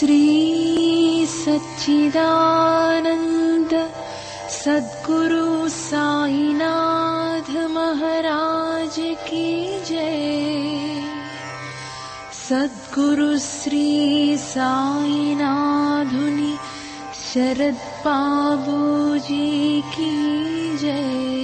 श्री सच्चिदानन्द सद्गुरु साईनाथ महाराज की जय। सद्गुरु श्री साईनाथुनि शरद बाबूजी की जय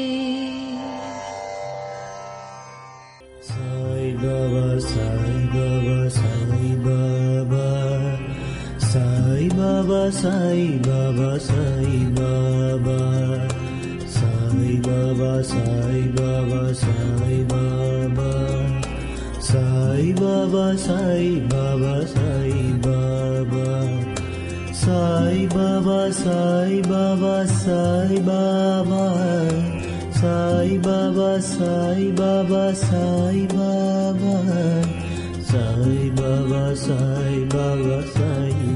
Sai Baba, Sai Baba, Sai Baba, Sai Baba, Sai Baba, Sai Baba, Sai Baba, Sai Baba, Sai Baba, Sai Baba, Sai Baba. Sai Baba, Sai Baba, Sai Baba, Sai Baba, Sai Baba, Sai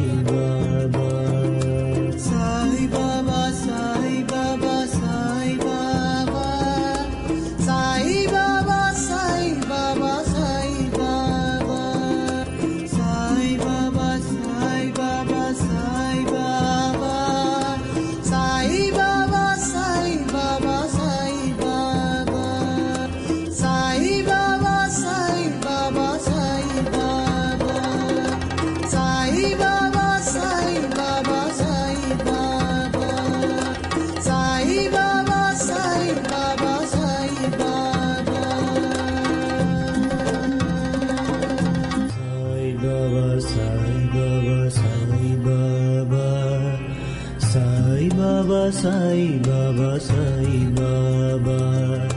Baba, Sai Baba, Sai Baba,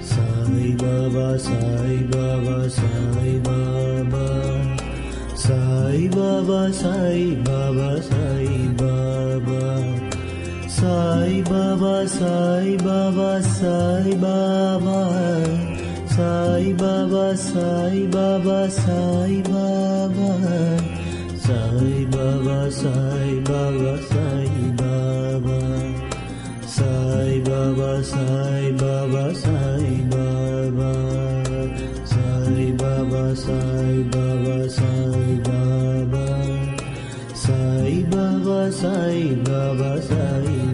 Sai Baba, Sai Baba, Sai Baba, Sai Baba, Sai Baba, Sai Baba, Sai Baba, Sai Baba, Sai Baba. Sai Baba, Sai Baba, Sai Baba, Sai Baba, Sai Baba, Sai Baba, Baba, Sai Baba, Sai Baba, Sai Baba, Sai Baba, Sai Baba, Sai Baba, Sai Baba, Sai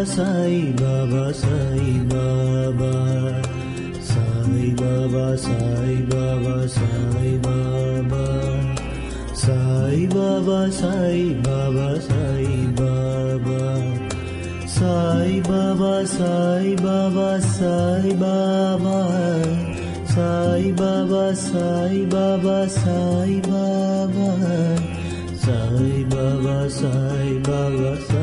Baba, Sai Baba, Sai Baba, Sai Baba, Sai Baba, Sai Baba, Sai Baba, Sai Baba, Sai Baba, Sai Baba, Sai Baba, Sai Baba. Sai Baba, Sai Baba, Sai Baba, Sai Baba, Sai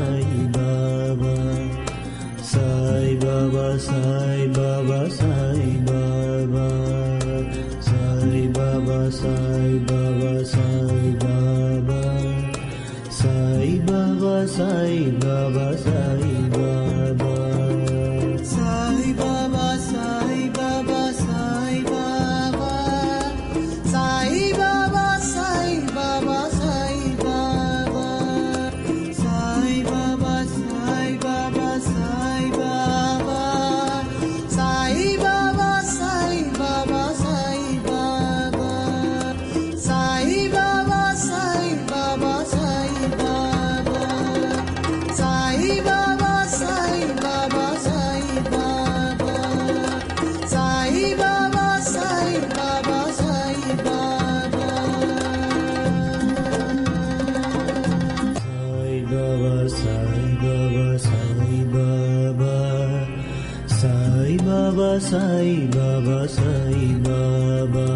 Baba Sai Baba Sai Baba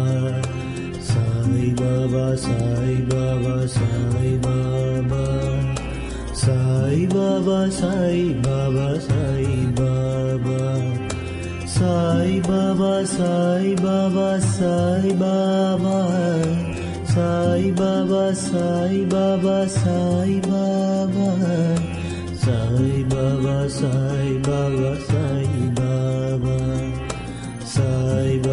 Sai Baba Sai Baba Sai Baba Sai Baba Sai Baba Sai Baba Sai Baba Sai Baba Sai Baba Sai Baba Sai Baba Sai Baba Sai Baba Sai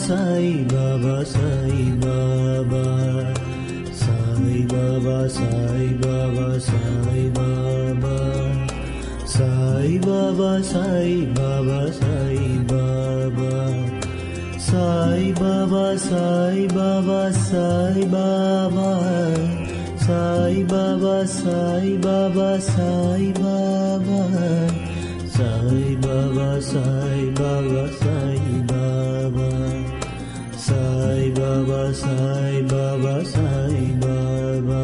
Baba, Sai Baba, Sai Baba. Sai Baba, Sai Baba, Sai Baba. Sai Baba, Sai Baba, Sai Baba. Sai Baba, Sai Baba, Sai Baba. Sai Baba, Sai Baba, Sai Baba. Sai Baba, Sai Sai Baba, Sai Baba.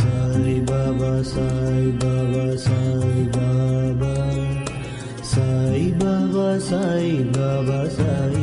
Sai Baba, Sai Baba, Sai Baba. Sai Baba, Sai Baba, Sai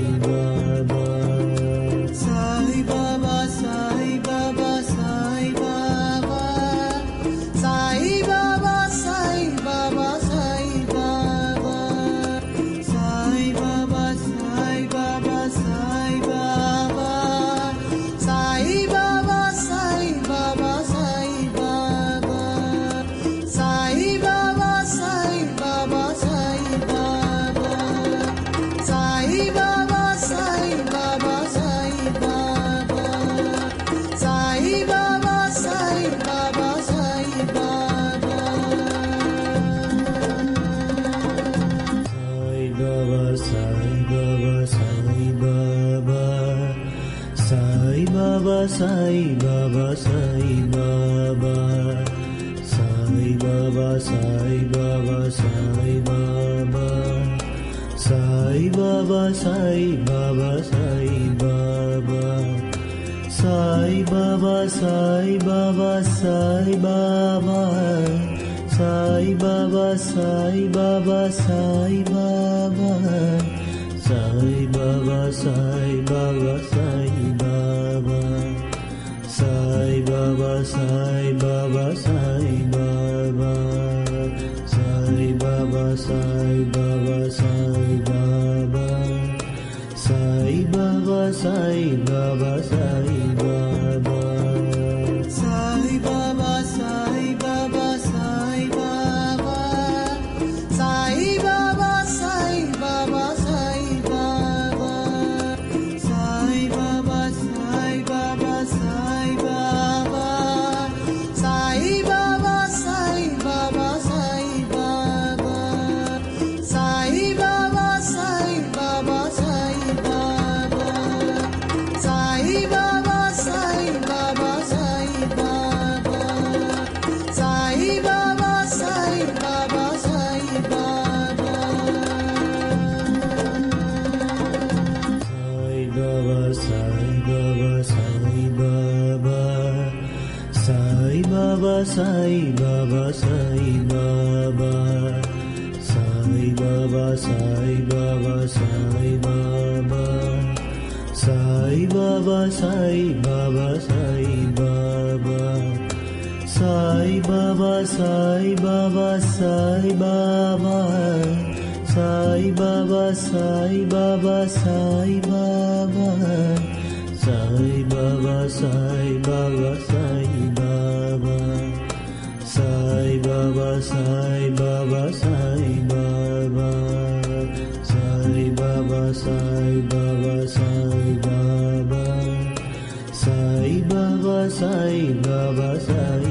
Sai Baba, Sai Baba, Sai Baba. Sai Baba, Sai Baba, Sai Baba. Sai Baba, Sai Baba, Sai Baba. Sai Baba, Sai Baba, Sai Baba. Sai Baba, Sai Baba, Sai Baba. Sai Baba, Sai Sai Baba, Sai Baba, Sai Baba. Sai Baba, Sai Baba, Sai Baba. Sai Baba, Sai Baba, Baba, Sai Baba, Sai Baba. Sai Baba, Sai Baba, Sai Baba. Sai Baba, Sai Baba, Sai Baba. Sai Baba Sai Baba Sai Baba Sai Baba Sai Baba Sai Baba Baba, Sai Baba, Sai Baba, Sai Baba, Sai Baba, Sai Baba, Sai Baba, Sai Baba, Sai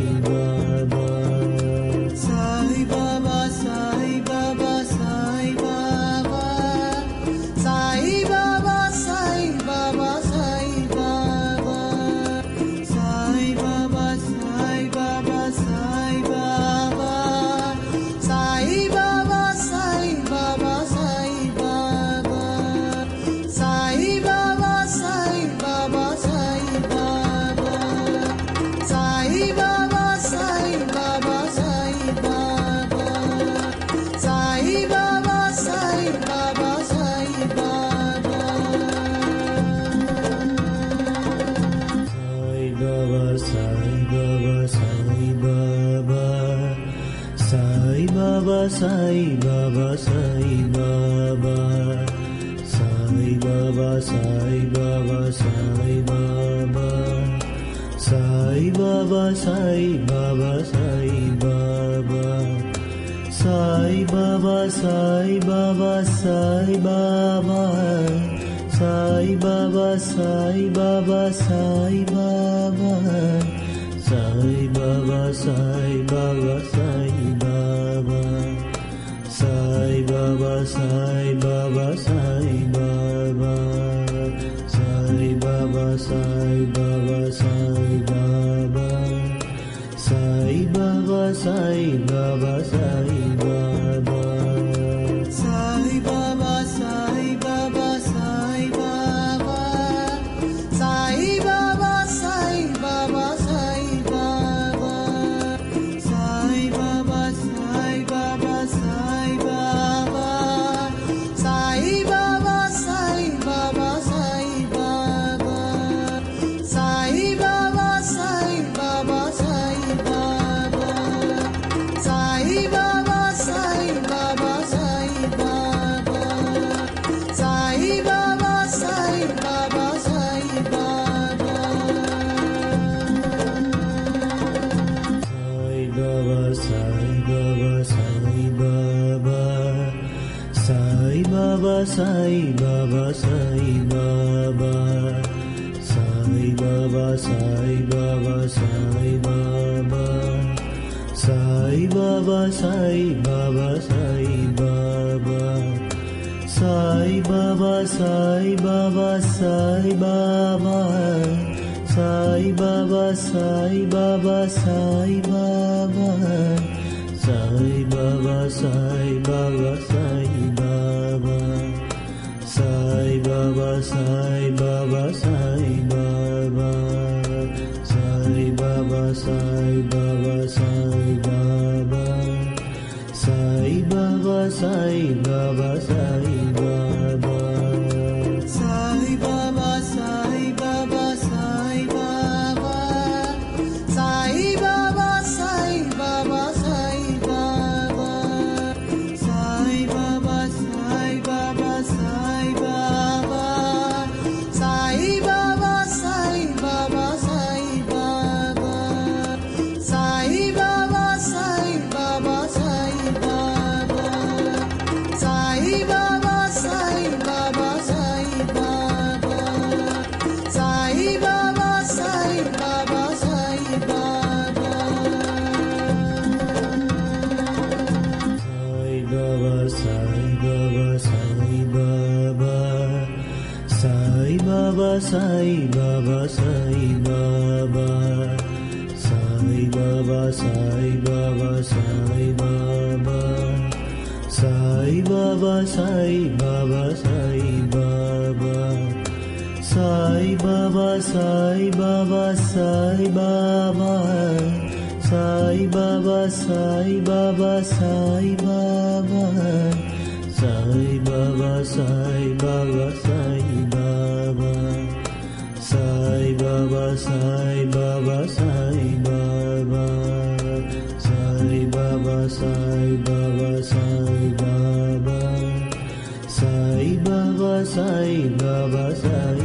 Sai Baba Sai Baba Sai Baba Sai Baba Sai Baba Sai Baba Sai Baba Sai Baba Sai Baba Sai Baba Sai Baba Sai Baba Sai Baba Sai Baba Sai Baba Sai Baba Sai Baba sai baba sai baba sai baba sai baba sai baba sai baba sai baba sai baba sai সাই বাবা সাই বাবা সাই বাবা সাই বাবা সাই বাবা সাই বাবা সাই বাবা সাই বাবা সাই বাবা সাই বাবা সাই বাবা সাই বাবা সাই বাবা সাই বাবা সাই বাবা সাই বাবা Baba, Sai Baba, Sai Baba, Sai Baba, Sai Baba, Sai Baba, Sai Baba, Sai Baba, Sai. Sai Baba Sai Baba Sai Baba Sai Baba Sai Baba Sai Baba Sai Baba Sai Baba Sai Baba Sai Baba Sai Baba Sai Baba Sai Baba Sai Baba Sai Baba Sai Baba Sai Baba Sai Baba Sai Baba Sai Baba Sai Baba Sai Baba Sai Baba Sai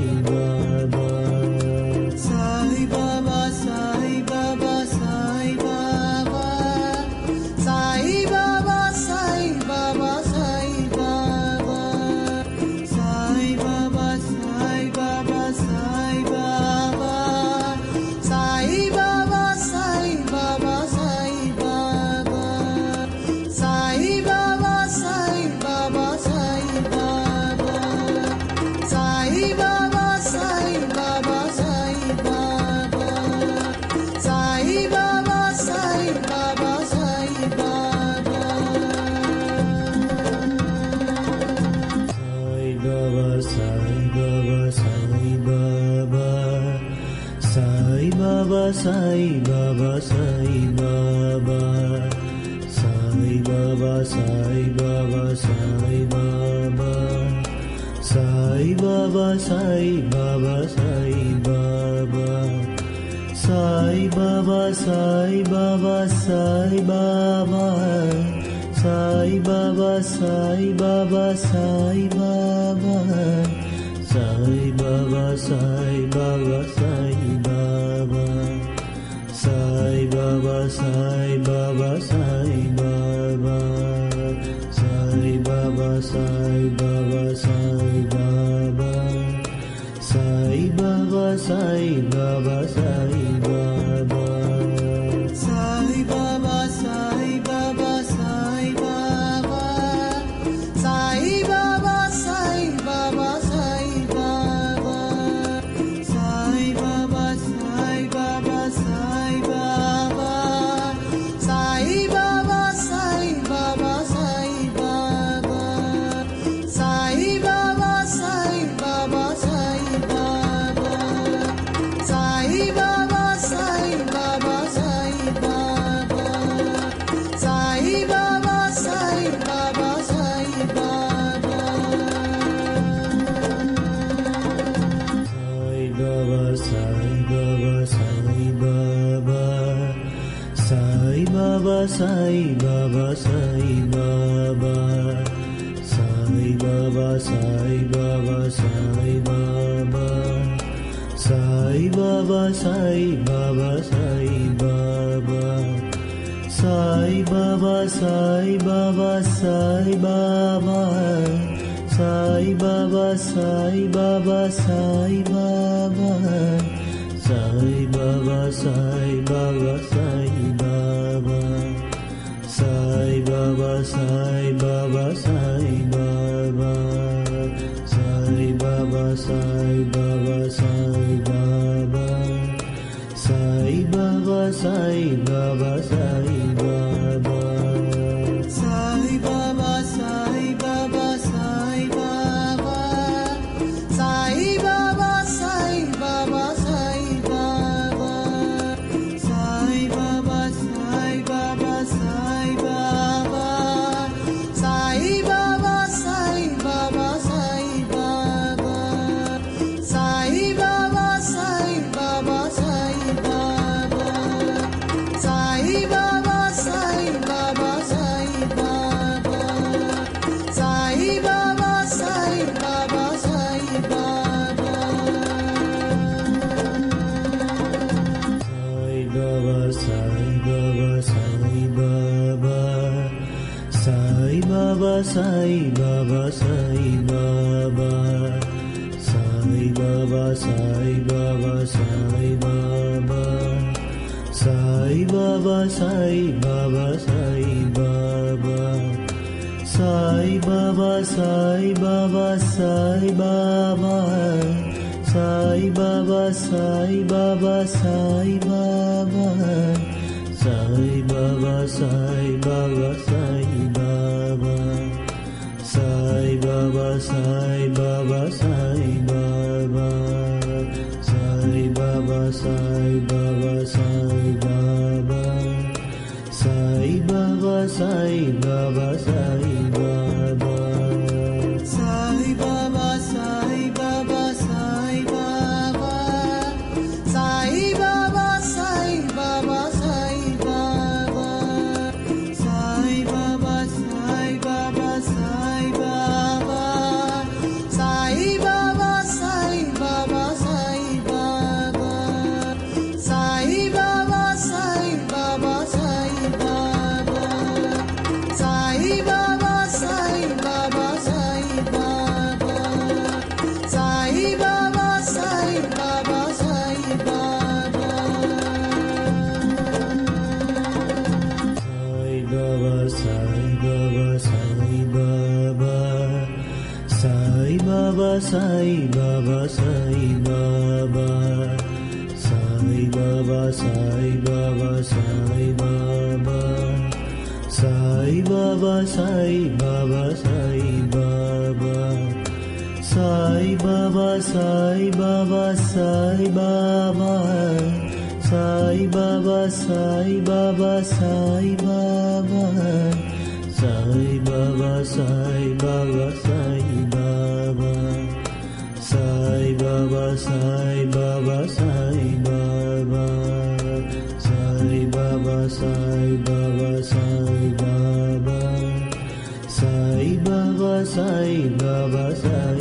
Baba Sai Baba Sai Baba Sai Baba Sai Baba Sai Baba Sai Baba Sai Baba Sai Baba Sai Baba Sai Baba Sai Baba Sai Baba Sai Baba Sai Baba Sai Baba Sai Sai Baba Sai Baba Sai Baba Sai Baba Sai Baba Sai Baba Sai Baba Sai Sai Baba Sai Baba Sai Baba Sai Baba Sai Baba Sai Baba Sai Baba Sai Baba Sai Baba Sai Baba Sai Baba Sai Baba Sai Baba Sai Baba Sai Baba Sai Baba Sai Baba Sai Baba Sai Baba Sai Baba Sai Baba Sai Baba Sai Baba Sai Baba Sai Baba Sai Baba Sai Baba Sai Baba Sai Baba Sai Baba Sai Baba Sai Baba Sai Baba Sai Baba Sai Baba Sai Baba Sai Baba Sai Baba Sai Baba Sai Baba Sai Baba Sai Baba Sai Baba Sai Baba Sai Baba Sai Baba Sai Baba Sai Baba Sai Baba Sai Baba Sai Baba Sai Baba Sai Baba Sai Baba Sai Baba Sai सै बा सै बा सै बा सै बा स